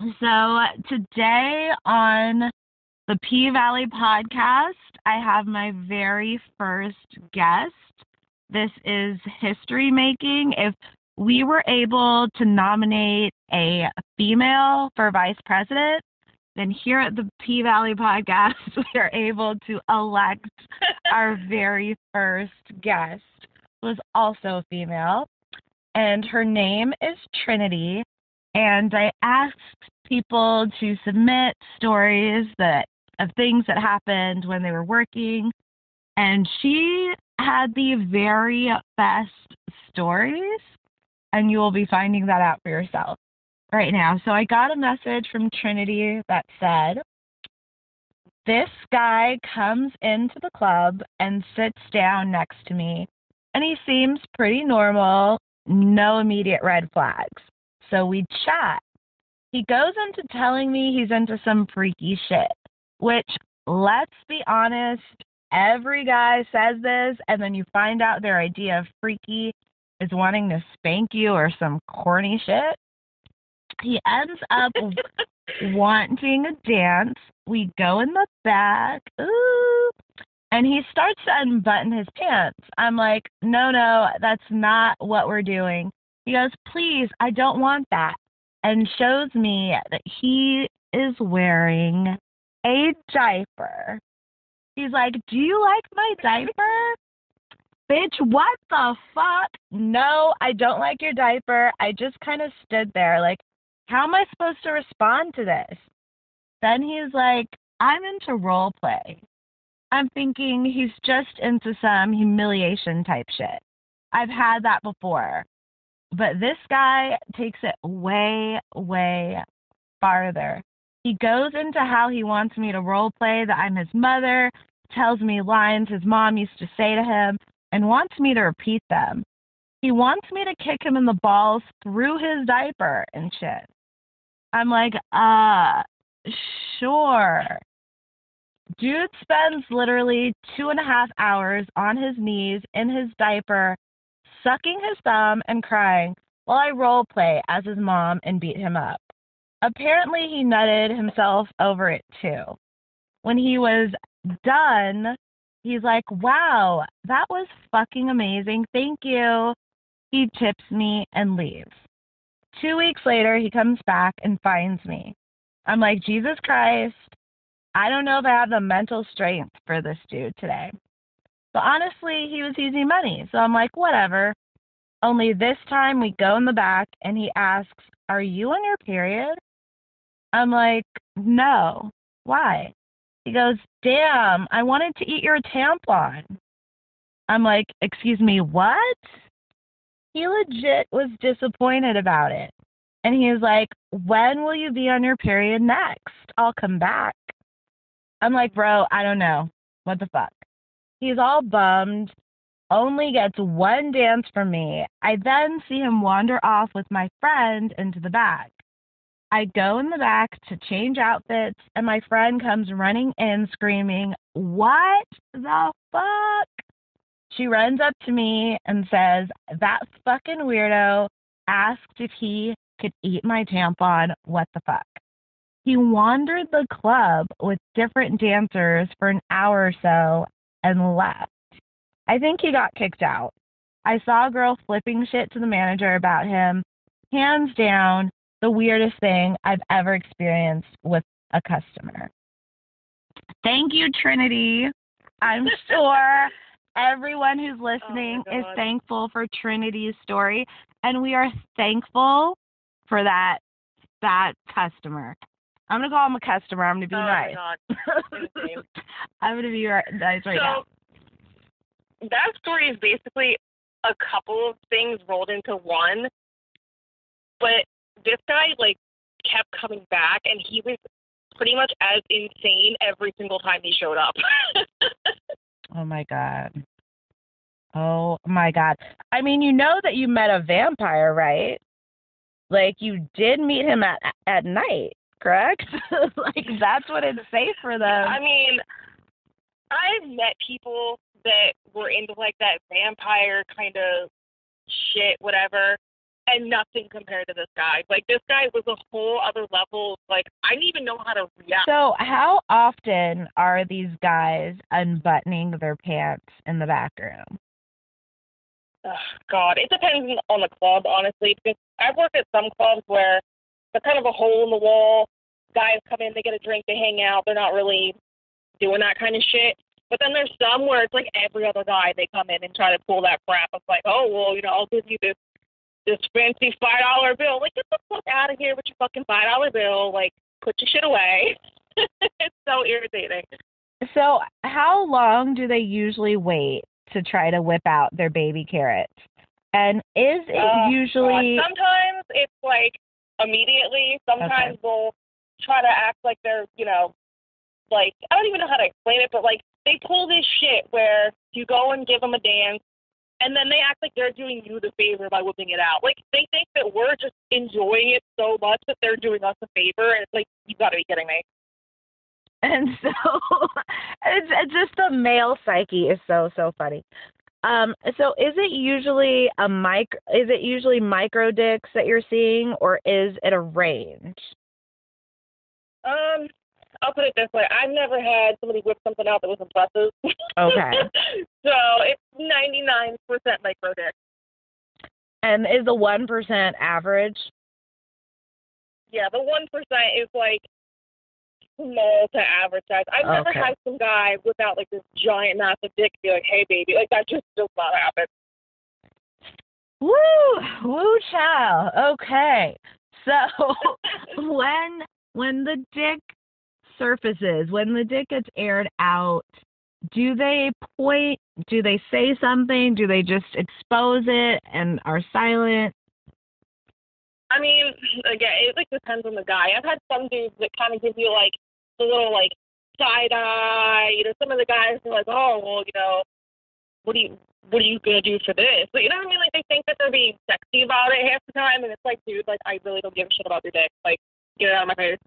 So today on the P Valley podcast, I have my very first guest. This is history making. If we were able to nominate a female for vice president, then here at the P Valley podcast, we are able to elect our very first guest, who is also female. And her name is Trinity. And I asked people to submit stories that of things that happened when they were working. And she had the very best stories, and you will be finding that out for yourself right now. So I got a message from Trinity that said, This guy comes into the club and sits down next to me, and he seems pretty normal, no immediate red flags. So we chat. He goes into telling me he's into some freaky shit, which, let's be honest, every guy says this, and then you find out their idea of freaky is wanting to spank you or some corny shit. He ends up wanting a dance. We go in the back, ooh, and he starts to unbutton his pants. I'm like, no, no, that's not what we're doing. He goes, please, I don't want that. And shows me that he is wearing a diaper. He's like, do you like my diaper? Bitch, what the fuck? No, I don't like your diaper. I just kind of stood there like, how am I supposed to respond to this? Then he's like, I'm into role play. I'm thinking he's just into some humiliation type shit. I've had that before. But this guy takes it way, way farther. He goes into how he wants me to role play that I'm his mother, tells me lines his mom used to say to him, and wants me to repeat them. He wants me to kick him in the balls through his diaper and shit. I'm like, uh, sure. Dude spends literally two and a half hours on his knees in his diaper, sucking his thumb and crying while I role play as his mom and beat him up. Apparently, he nutted himself over it too. When he was done, he's like, wow, that was fucking amazing. Thank you. He tips me and leaves. Two weeks later, he comes back and finds me. I'm like, Jesus Christ, I don't know if I have the mental strength for this dude today. Honestly, he was easy money. So I'm like, whatever. Only this time we go in the back and he asks, Are you on your period? I'm like, No. Why? He goes, Damn, I wanted to eat your tampon. I'm like, Excuse me, what? He legit was disappointed about it. And he was like, When will you be on your period next? I'll come back. I'm like, Bro, I don't know. What the fuck? He's all bummed, only gets one dance from me. I then see him wander off with my friend into the back. I go in the back to change outfits, and my friend comes running in screaming, What the fuck? She runs up to me and says, That fucking weirdo asked if he could eat my tampon. What the fuck? He wandered the club with different dancers for an hour or so and left. I think he got kicked out. I saw a girl flipping shit to the manager about him. Hands down, the weirdest thing I've ever experienced with a customer. Thank you, Trinity. I'm sure everyone who's oh listening oh is thankful for Trinity's story, and we are thankful for that that customer. I'm gonna call him a customer. I'm gonna be oh nice. I'm gonna be right, nice right so, now. That story is basically a couple of things rolled into one. But this guy like kept coming back and he was pretty much as insane every single time he showed up. oh my god. Oh my god. I mean, you know that you met a vampire, right? Like you did meet him at at night, correct? like that's what it's safe for them. I mean, I've met people that were into like that vampire kind of shit, whatever. and nothing compared to this guy. Like this guy was a whole other level. Like I didn't even know how to react. So, how often are these guys unbuttoning their pants in the back room? Ugh, God, it depends on the club, honestly. Because I've worked at some clubs where they're kind of a hole in the wall. Guys come in, they get a drink, they hang out. They're not really doing that kind of shit. But then there's some where it's like every other guy they come in and try to pull that crap. It's like, oh well, you know, I'll give you this this fancy five dollar bill. Like, get the fuck out of here with your fucking five dollar bill. Like, put your shit away. it's so irritating. So, how long do they usually wait to try to whip out their baby carrots? And is it Oh, usually God. sometimes it's like immediately. Sometimes Okay. they'll try to act like they're, you know, like I don't even know how to explain it, but like they pull this shit where you go and give them a dance, and then they act like they're doing you the favor by whipping it out. Like they think that we're just enjoying it so much that they're doing us a favor, and it's like you've got to be kidding me. and so it's, it's just the male psyche is so so funny. Um, so is it usually a mic? Is it usually micro dicks that you're seeing, or is it a range? Um, I'll put it this way: I've never had somebody whip something out that was impressive. Okay. so it's ninety nine percent micro dick. And is the one percent average? Yeah, the one percent is like small to advertise. I've never Okay. had some guy without like this giant massive dick be like, "Hey, baby," like that just does not happen. Woo, woo, child. Okay, so when when the dick surfaces, when the dick gets aired out, do they point? Do they say something? Do they just expose it and are silent? I mean, again, it like depends on the guy. I've had some dudes that kind of give you like the little like side eye. You know, some of the guys are like, "Oh, well, you know, what do you what are you gonna do for this?" But you know what I mean? Like they think that they're being sexy about it half the time, and it's like, dude, like I really don't give a shit about your dick. Like, get it out of my face.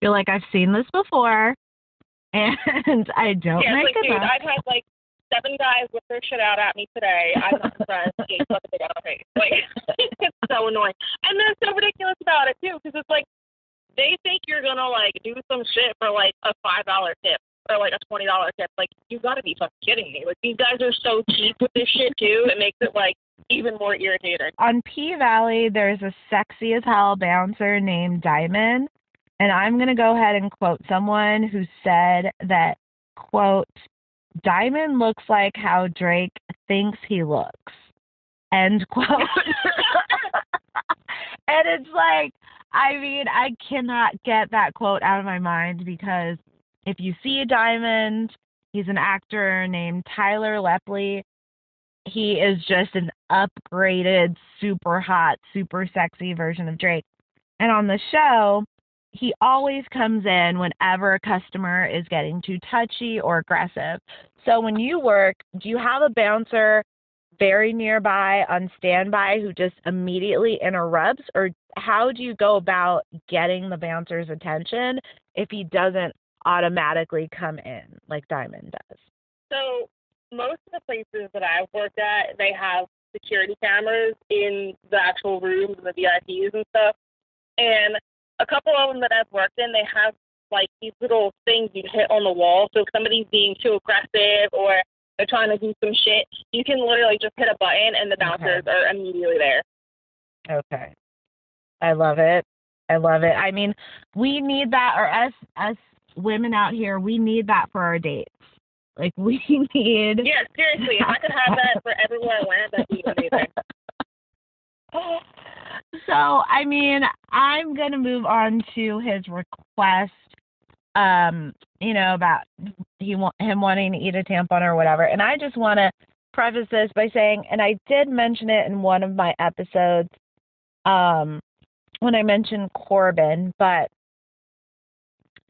You're like, I've seen this before, and I don't yeah, make like, it dude, up. I've had like seven guys whip their shit out at me today. I'm not impressed. Get fucking out of my face. Like, it's so annoying. And they're so ridiculous about it too, because it's like they think you're gonna like do some shit for like a five dollar tip or like a twenty dollar tip. Like, you gotta be fucking kidding me. Like, these guys are so cheap with this shit too. It makes it like even more irritating. on P Valley, there's a sexy as hell bouncer named Diamond, and I'm gonna go ahead and quote someone who said that quote Diamond looks like how Drake thinks he looks. End quote. and it's like, I mean, I cannot get that quote out of my mind because if you see a Diamond, he's an actor named Tyler Lepley he is just an upgraded, super hot, super sexy version of Drake. And on the show, he always comes in whenever a customer is getting too touchy or aggressive. So when you work, do you have a bouncer very nearby on standby who just immediately interrupts? Or how do you go about getting the bouncer's attention if he doesn't automatically come in like Diamond does? So most of the places that I've worked at, they have security cameras in the actual rooms and the VIPs and stuff. And a couple of them that I've worked in, they have like these little things you hit on the wall. So if somebody's being too aggressive or they're trying to do some shit, you can literally just hit a button and the bouncers are immediately there. Okay. I love it. I love it. I mean, we need that or us us women out here, we need that for our dates. Like we need Yeah, seriously, I could have that for everywhere I went, that'd be amazing. So, I mean, I'm to move on to his request um, you know, about he wa- him wanting to eat a tampon or whatever. And I just want to preface this by saying, and I did mention it in one of my episodes um, when I mentioned Corbin, but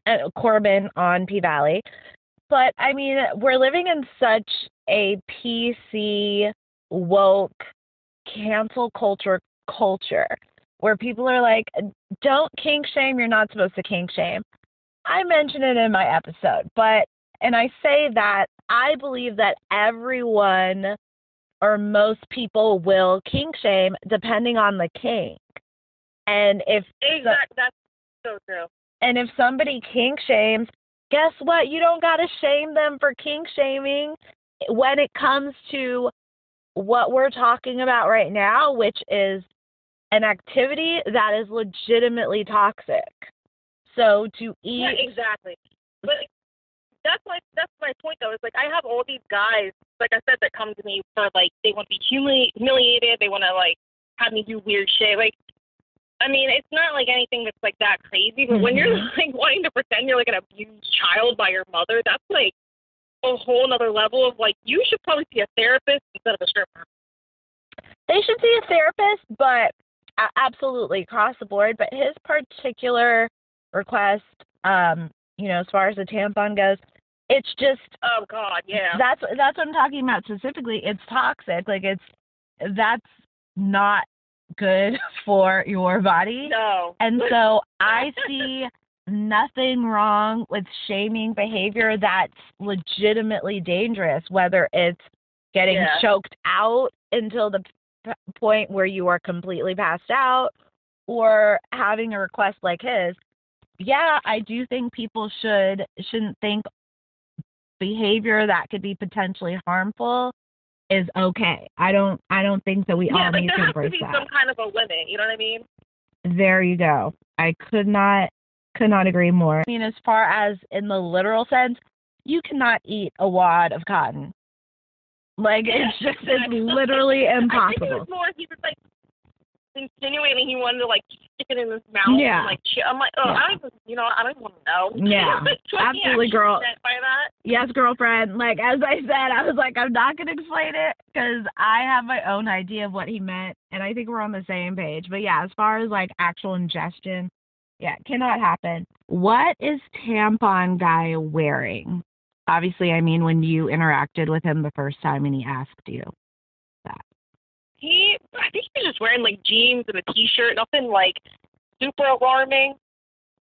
uh, Corbin on P Valley. But I mean, we're living in such a PC woke cancel culture culture where people are like, don't kink shame, you're not supposed to kink shame. I mentioned it in my episode, but and I say that I believe that everyone or most people will kink shame depending on the kink. And if Exactly. That's so true. and if somebody kink shames, guess what? You don't got to shame them for kink shaming when it comes to what we're talking about right now, which is an activity that is legitimately toxic. So to eat Yeah, exactly. But that's my that's my point though. Is like I have all these guys, like I said, that come to me for like they want to be humili- humiliated. They want to like have me do weird shit. Like, I mean, it's not like anything that's like that crazy. But when you're Mhm. like wanting to pretend you're like an abused child by your mother, that's like a whole nother level of like you should probably see a therapist instead of a stripper. they should see a therapist, but absolutely across the board. But his particular request, um, you know, as far as the tampon goes, it's just Oh God, yeah. that's that's what I'm talking about specifically. It's toxic. Like it's that's not good for your body. no. And so I see nothing wrong with shaming behavior that's legitimately dangerous, whether it's getting Yeah. choked out until the p- point where you are completely passed out or having a request like his. Yeah, I do think people should shouldn't think behavior that could be potentially harmful is okay. I don't I don't think that we yeah, all need there to has to be that. some kind of a limit. You know what I mean? There you go. I could not could not agree more. I mean, as far as in the literal sense, you cannot eat a wad of cotton. Like it's just it's literally I think it impossible. was more he was like insinuating he wanted to like stick it in his mouth. Yeah. And, like chew. I'm like, oh, Yeah. I don't even, you know, I don't want to know. Yeah. So Absolutely, girl. meant By that. Yes, girlfriend. Like as I said, I was like, I'm not gonna explain it because I have my own idea of what he meant, and I think we're on the same page. But yeah, as far as like actual ingestion, yeah, cannot happen. What is tampon guy wearing? Obviously, I mean when you interacted with him the first time and he asked you. That. He, I think he was just wearing like jeans and a t-shirt, nothing like super alarming.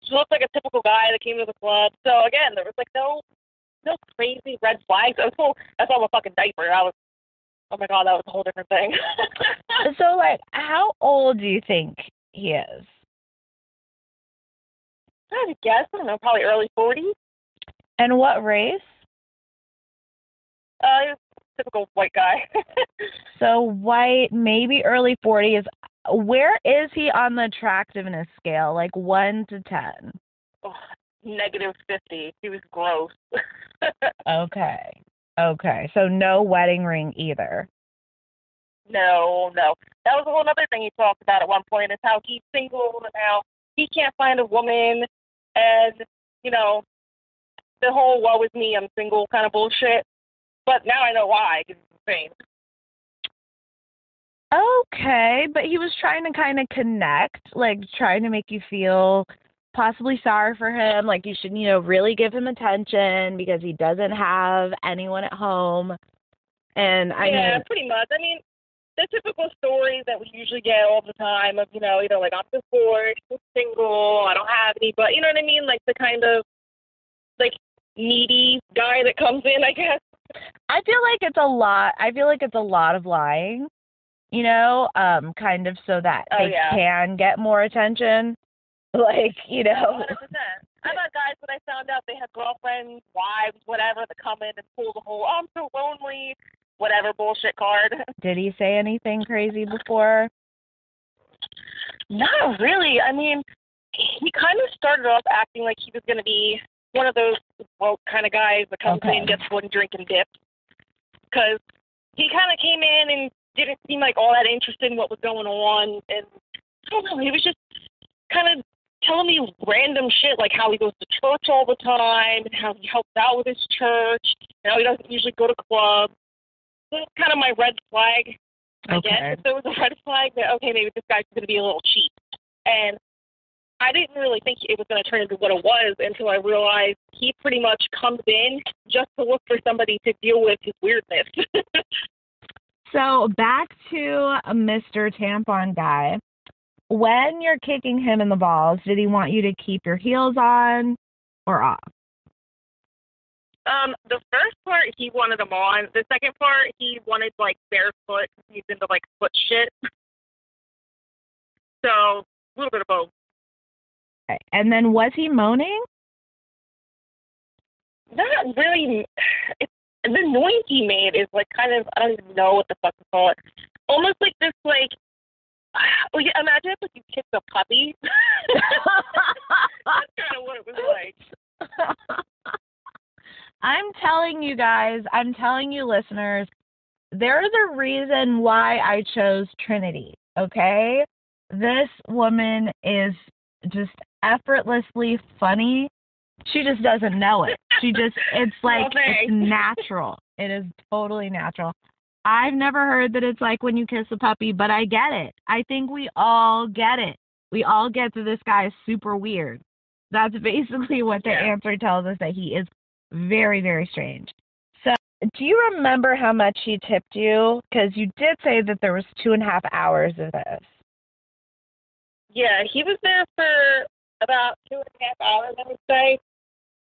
He looked like a typical guy that came to the club. So again, there was like no, no crazy red flags. I was so, I saw a fucking diaper. I was, oh my god, that was a whole different thing. So like, how old do you think he is? I guess, I don't know, probably early 40s. And what race? Uh, he was typical white guy. So white, maybe early 40s. Where is he on the attractiveness scale? Like 1 to 10. oh, negative 50. He was gross. Okay. Okay. So no wedding ring either. no, no. That was a whole other thing he talked about at one point is how he's single and how he can't find a woman and, you know, the whole woe is me, I'm single kind of bullshit. But now I know why. it's insane. Okay, but he was trying to kind of connect, like trying to make you feel possibly sorry for him, like you should, you know, really give him attention because he doesn't have anyone at home. And I yeah, mean, pretty much. I mean, the typical stories that we usually get all the time of, you know, either like I'm divorced, I'm single, I don't have any, but you know what I mean? Like the kind of like needy guy that comes in, I guess. I feel like it's a lot. I feel like it's a lot of lying, you know, um, kind of so that Oh, they yeah. can get more attention. Like, you know, 100%. I got guys when I found out they had girlfriends, wives, whatever, that come in and pull the whole, oh, I'm so lonely, whatever bullshit card. did he say anything crazy before? Not really. I mean, he kind of started off acting like he was going to be one of those broke kind of guys that comes Okay. in, gets one drink and dips. Because he kind of came in and didn't seem like all that interested in what was going on. And I don't know, he was just kind of telling me random shit, like how he goes to church all the time and how he helps out with his church and how he doesn't usually go to clubs. That's kind of my red flag I guess Okay. if there was a red flag that okay maybe this guy's going to be a little cheap, and I didn't really think it was going to turn into what it was until I realized he pretty much comes in just to look for somebody to deal with his weirdness. So back to Mr. Tampon guy. When you're kicking him in the balls, did he want you to keep your heels on or off? Um, the first part he wanted them on. The second part he wanted like barefoot. He's into like foot shit. So a little bit of both. Okay. And then was he moaning? Not really. It's, the noise he made is like kind of I don't even know what the fuck to call it. Almost like this like. Well, yeah, imagine if like, you kicked a puppy. That's kind of what it was like. I'm telling you guys, I'm telling you listeners, there's a reason why I chose Trinity, okay? This woman is just effortlessly funny. She just doesn't know it. She just it's like it's natural. It is totally natural. I've never heard that it's like when you kiss a puppy, but I get it. I think we all get it. We all get that this guy is super weird. That's basically what the Yeah. answer tells us that he is very, very strange. So, do you remember how much he tipped you? Because you did say that there was two and a half hours of this. Yeah, he was there for about two and a half hours, I would say.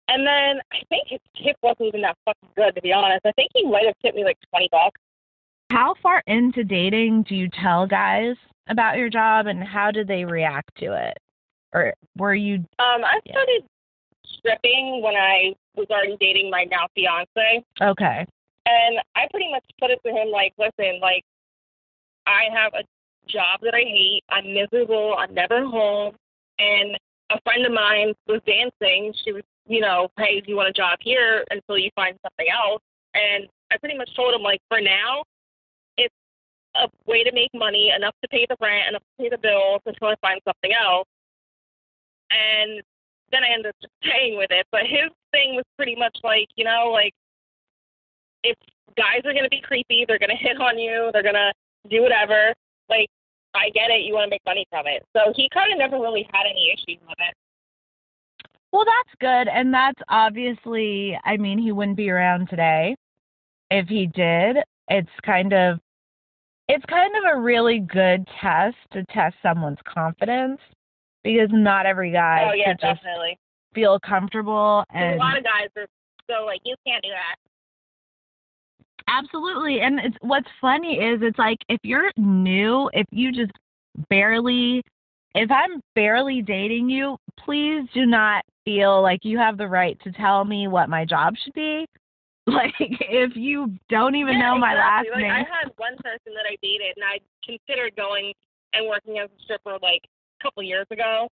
And then I think his tip wasn't even that fucking good, to be honest. I think he might have tipped me like twenty bucks. How far into dating do you tell guys about your job, and how did they react to it? Or were you Um, I Yeah. started stripping when I was already dating my now fiance, okay? and I pretty much put it to him like, listen, like, I have a job that I hate. I'm miserable. I'm never home. And a friend of mine was dancing. She was, you know, hey, do you want a job here until you find something else? And I pretty much told him like, for now, it's a way to make money enough to pay the rent, enough to pay the bills until I find something else. And then I ended up just staying with it. But his thing was pretty much like, you know, like if guys are gonna be creepy, they're gonna hit on you, they're gonna do whatever. Like, I get it, you wanna make money from it. So he kinda never really had any issues with it. Well, that's good, and that's obviously. I mean, he wouldn't be around today if he did. It's kind of, it's kind of a really good test to test someone's confidence because not every guy oh yeah, could just definitely. feel comfortable and a lot of guys are so like, you can't do that. Absolutely. And it's what's funny is it's like if you're new, if you just barely if I'm barely dating you, please do not feel like you have the right to tell me what my job should be. Like if you don't even yeah, know my last exactly. name. like, I had one person that I dated, and I considered going and working as a stripper like a couple years ago.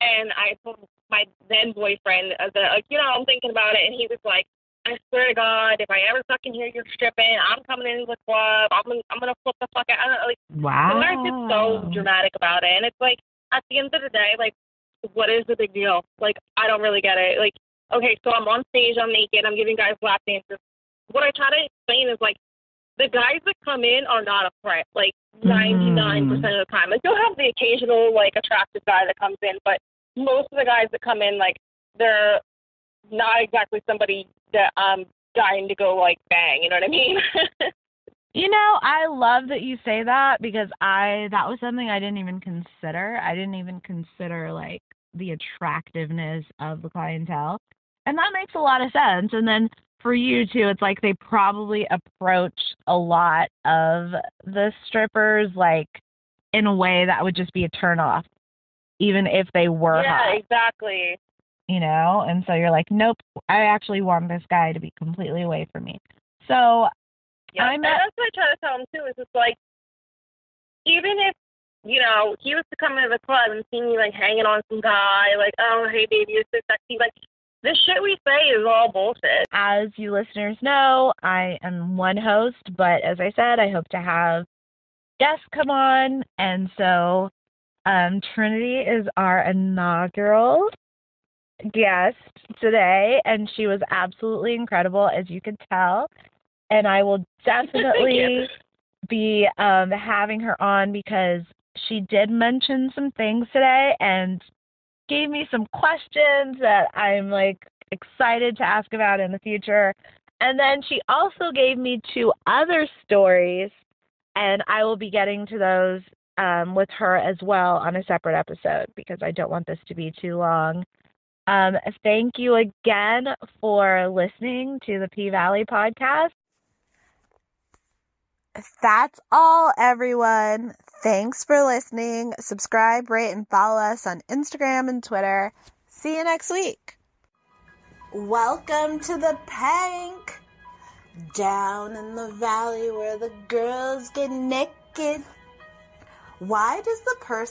And I told my then boyfriend uh, that, like, you know, I'm thinking about it, and he was like, I swear to God, if I ever fucking hear you're stripping, I'm coming into the club. I'm gonna, I'm gonna flip the fuck out. I don't, like, wow. the guys get so dramatic about it, and it's like, at the end of the day, like, what is the big deal? Like, I don't really get it. Like, okay, so I'm on stage, I'm naked, I'm giving guys lap dances. What I try to explain is like, the guys that come in are not a threat. Like, 99% of mm. the time, like, you'll have the occasional like attractive guy that comes in, but most of the guys that come in, like, they're not exactly somebody that I'm dying to go like bang. You know what I mean? You know, I love that you say that because I that was something I didn't even consider. I didn't even consider like the attractiveness of the clientele. And that makes a lot of sense. And then for you too, it's like they probably approach a lot of the strippers like in a way that would just be a turn off, even if they were yeah, hot, exactly. You know? And so you're like, Nope, I actually want this guy to be completely away from me. So Yeah, I'm at- that's what I try to tell him too. Is just like, even if you know he was to come into the club and see me like hanging on some guy, like, oh hey baby, you're so sexy. Like, this shit we say is all bullshit. As you listeners know, I am one host, but as I said, I hope to have guests come on. And so um, Trinity is our inaugural guest today, and she was absolutely incredible, as you could tell. And I will definitely be um, having her on because she did mention some things today and gave me some questions that I'm like excited to ask about in the future. And then she also gave me two other stories, and I will be getting to those um, with her as well on a separate episode because I don't want this to be too long. Um, thank you again for listening to the P Valley podcast. That's all, everyone. Thanks for listening. Subscribe, rate, and follow us on Instagram and Twitter. See you next week. Welcome to the Pynk. Down in the valley where the girls get naked. Why does the person